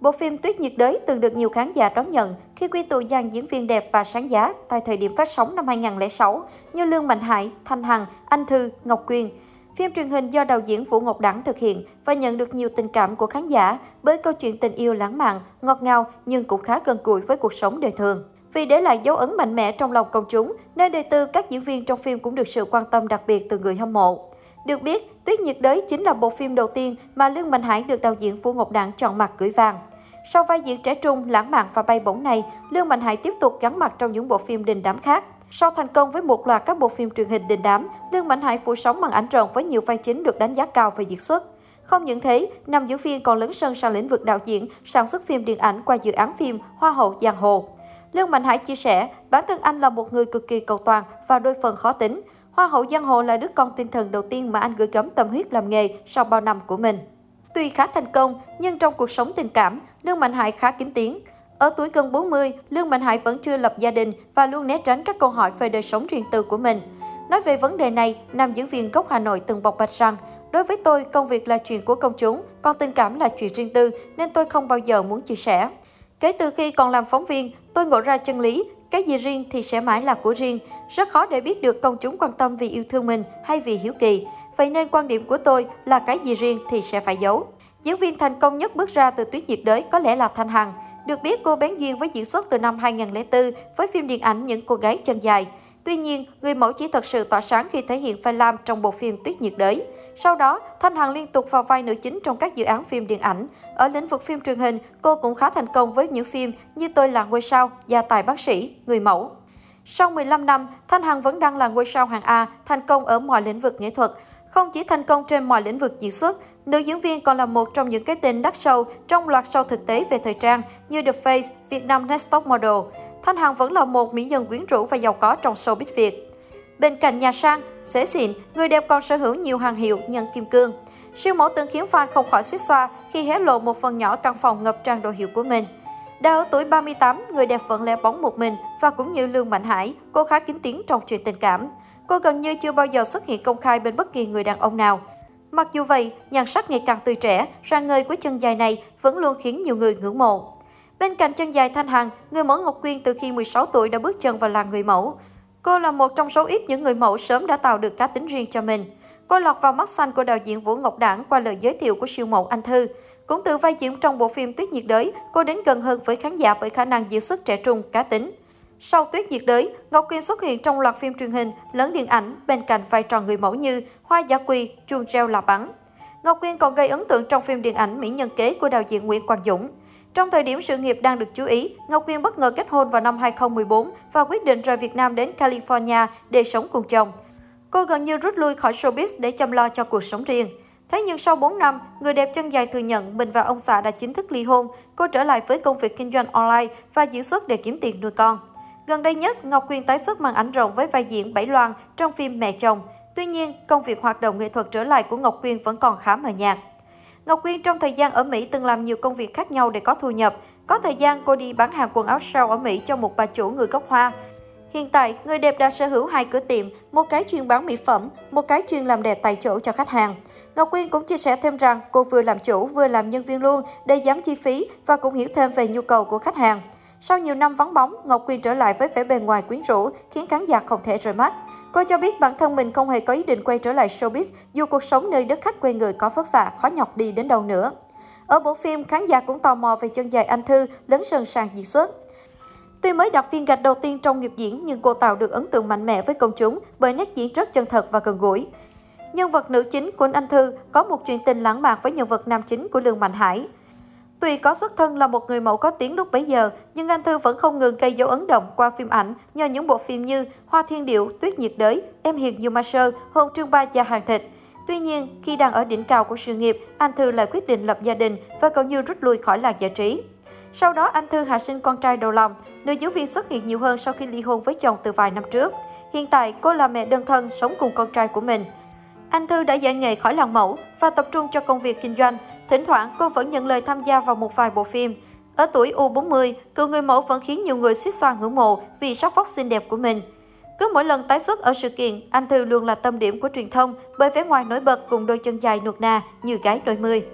Bộ phim Tuyết nhiệt đới từng được nhiều khán giả đón nhận khi quy tụ dàn diễn viên đẹp và sáng giá tại thời điểm phát sóng năm 2006 như Lương Mạnh Hải, Thanh Hằng, Anh Thư, Ngọc Quyên. Phim truyền hình do đạo diễn Vũ Ngọc Đẳng thực hiện và nhận được nhiều tình cảm của khán giả bởi câu chuyện tình yêu lãng mạn, ngọt ngào nhưng cũng khá gần gũi với cuộc sống đời thường. Vì để lại dấu ấn mạnh mẽ trong lòng công chúng, nên đời tư các diễn viên trong phim cũng được sự quan tâm đặc biệt từ người hâm mộ. Được biết, Tuyết nhiệt đới chính là bộ phim đầu tiên mà Lương Mạnh Hải được đạo diễn Vũ Ngọc Đảng chọn mặt gửi vàng. Sau vai diễn trẻ trung, lãng mạn và bay bổng này, Lương Mạnh Hải tiếp tục gắn mặt trong những bộ phim đình đám khác. Sau thành công với một loạt các bộ phim truyền hình đình đám, Lương Mạnh Hải phủ sóng màn ảnh rộng với nhiều vai chính được đánh giá cao về diễn xuất. Không những thế, nam diễn viên còn lấn sân sang lĩnh vực đạo diễn, sản xuất phim điện ảnh qua dự án phim Hoa hậu Giang Hồ. Lương Mạnh Hải chia sẻ, bản thân anh là một người cực kỳ cầu toàn và đôi phần khó tính. Hoa hậu Giang Hồ là đứa con tinh thần đầu tiên mà anh gửi gắm tâm huyết làm nghề sau bao năm của mình. Tuy khá thành công, nhưng trong cuộc sống tình cảm, Lương Mạnh Hải khá kín tiếng. Ở tuổi gần 40, Lương Mạnh Hải vẫn chưa lập gia đình và luôn né tránh các câu hỏi về đời sống riêng tư của mình. Nói về vấn đề này, nam diễn viên gốc Hà Nội từng bộc bạch rằng, đối với tôi, công việc là chuyện của công chúng, còn tình cảm là chuyện riêng tư, nên tôi không bao giờ muốn chia sẻ. Kể từ khi còn làm phóng viên, tôi ngộ ra chân lý, cái gì riêng thì sẽ mãi là của riêng. Rất khó để biết được công chúng quan tâm vì yêu thương mình hay vì hiếu kỳ. Vậy nên quan điểm của tôi là cái gì riêng thì sẽ phải giấu. Diễn viên thành công nhất bước ra từ tuyết nhiệt đới có lẽ là Thanh Hằng. Được biết cô bén duyên với diễn xuất từ năm 2004 với phim điện ảnh Những cô gái chân dài. Tuy nhiên, người mẫu chỉ thật sự tỏa sáng khi thể hiện phai Lam trong bộ phim Tuyết nhiệt đới. Sau đó, Thanh Hằng liên tục vào vai nữ chính trong các dự án phim điện ảnh. Ở lĩnh vực phim truyền hình, cô cũng khá thành công với những phim như Tôi là ngôi sao, Gia tài bác sĩ, Người mẫu. Sau 15 năm, Thanh Hằng vẫn đang là ngôi sao hàng A, thành công ở mọi lĩnh vực nghệ thuật. Không chỉ thành công trên mọi lĩnh vực diễn xuất, nữ diễn viên còn là một trong những cái tên đắt sâu trong loạt show thực tế về thời trang như The Face, Việt Nam Next Top Model. Thanh Hằng vẫn là một mỹ nhân quyến rũ và giàu có trong showbiz Việt. Bên cạnh nhà sang, xế xịn, người đẹp còn sở hữu nhiều hàng hiệu nhân kim cương. Siêu mẫu từng khiến fan không khỏi suýt xoa khi hé lộ một phần nhỏ căn phòng ngập tràn đồ hiệu của mình. Đã ở tuổi 38, người đẹp vẫn lẻ bóng một mình và cũng như Lương Mạnh Hải, cô khá kín tiếng trong chuyện tình cảm. Cô gần như chưa bao giờ xuất hiện công khai bên bất kỳ người đàn ông nào. Mặc dù vậy, nhan sắc ngày càng tươi trẻ, ra ngơi của chân dài này vẫn luôn khiến nhiều người ngưỡng mộ. Bên cạnh chân dài Thanh Hằng, người mẫu Ngọc Quyên từ khi 16 tuổi đã bước chân vào làng người mẫu. Cô là một trong số ít những người mẫu sớm đã tạo được cá tính riêng cho mình. Cô lọt vào mắt xanh của đạo diễn Vũ Ngọc Đảng qua lời giới thiệu của siêu mẫu Anh Thư. Cũng từ vai diễn trong bộ phim Tuyết nhiệt đới, cô đến gần hơn với khán giả bởi khả năng diễn xuất trẻ trung, cá tính. Sau Tuyết nhiệt đới, Ngọc Quyên xuất hiện trong loạt phim truyền hình lớn điện ảnh bên cạnh vai trò người mẫu như Hoa Giả Quy, Chuông treo Là Bắn. Ngọc Quyên còn gây ấn tượng trong phim điện ảnh Mỹ Nhân Kế của đạo diễn Nguyễn Quang Dũng. Trong thời điểm sự nghiệp đang được chú ý, Ngọc Quyên bất ngờ kết hôn vào năm 2014 và quyết định rời Việt Nam đến California để sống cùng chồng. Cô gần như rút lui khỏi showbiz để chăm lo cho cuộc sống riêng. Thế nhưng sau 4 năm, người đẹp chân dài thừa nhận mình và ông xã đã chính thức ly hôn. Cô trở lại với công việc kinh doanh online và diễn xuất để kiếm tiền nuôi con. Gần đây nhất, Ngọc Quyên tái xuất màn ảnh rộng với vai diễn Bảy Loan trong phim Mẹ chồng. Tuy nhiên, công việc hoạt động nghệ thuật trở lại của Ngọc Quyên vẫn còn khá mờ nhạt. Ngọc Quyên trong thời gian ở Mỹ từng làm nhiều công việc khác nhau để có thu nhập. Có thời gian cô đi bán hàng quần áo sale ở Mỹ cho một bà chủ người gốc Hoa. Hiện tại, người đẹp đã sở hữu hai cửa tiệm, một cái chuyên bán mỹ phẩm, một cái chuyên làm đẹp tại chỗ cho khách hàng. Ngọc Quyên cũng chia sẻ thêm rằng cô vừa làm chủ vừa làm nhân viên luôn để giảm chi phí và cũng hiểu thêm về nhu cầu của khách hàng. Sau nhiều năm vắng bóng, Ngọc Quyên trở lại với vẻ bề ngoài quyến rũ, khiến khán giả không thể rời mắt. Cô cho biết bản thân mình không hề có ý định quay trở lại showbiz dù cuộc sống nơi đất khách quê người có vất vả, khó nhọc đi đến đâu nữa. Ở bộ phim, khán giả cũng tò mò về chân dài anh Thư lớn sân sàng diễn xuất. Tuy mới đặt viên gạch đầu tiên trong nghiệp diễn nhưng cô tạo được ấn tượng mạnh mẽ với công chúng bởi nét diễn rất chân thật và gần gũi. Nhân vật nữ chính của Anh Thư có một chuyện tình lãng mạn với nhân vật nam chính của Lương Mạnh Hải. Tuy có xuất thân là một người mẫu có tiếng lúc bấy giờ, nhưng anh Thư vẫn không ngừng gây dấu ấn động qua phim ảnh nhờ những bộ phim như Hoa Thiên Điệu, Tuyết nhiệt đới, Em hiền như ma sơ, Hôn trương ba và hàng thịt. Tuy nhiên, khi đang ở đỉnh cao của sự nghiệp, anh Thư lại quyết định lập gia đình và gần như rút lui khỏi làng giải trí. Sau đó, anh Thư hạ sinh con trai đầu lòng. Nữ diễn viên xuất hiện nhiều hơn sau khi ly hôn với chồng từ vài năm trước. Hiện tại, cô là mẹ đơn thân sống cùng con trai của mình. Anh Thư đã giải nghệ khỏi làng mẫu và tập trung cho công việc kinh doanh. Thỉnh thoảng, cô vẫn nhận lời tham gia vào một vài bộ phim. Ở tuổi U40, cựu người mẫu vẫn khiến nhiều người suýt xoa ngưỡng mộ vì sắc vóc xinh đẹp của mình. Cứ mỗi lần tái xuất ở sự kiện, anh Thư luôn là tâm điểm của truyền thông bởi vẻ ngoài nổi bật cùng đôi chân dài nuột nà như gái đôi mươi.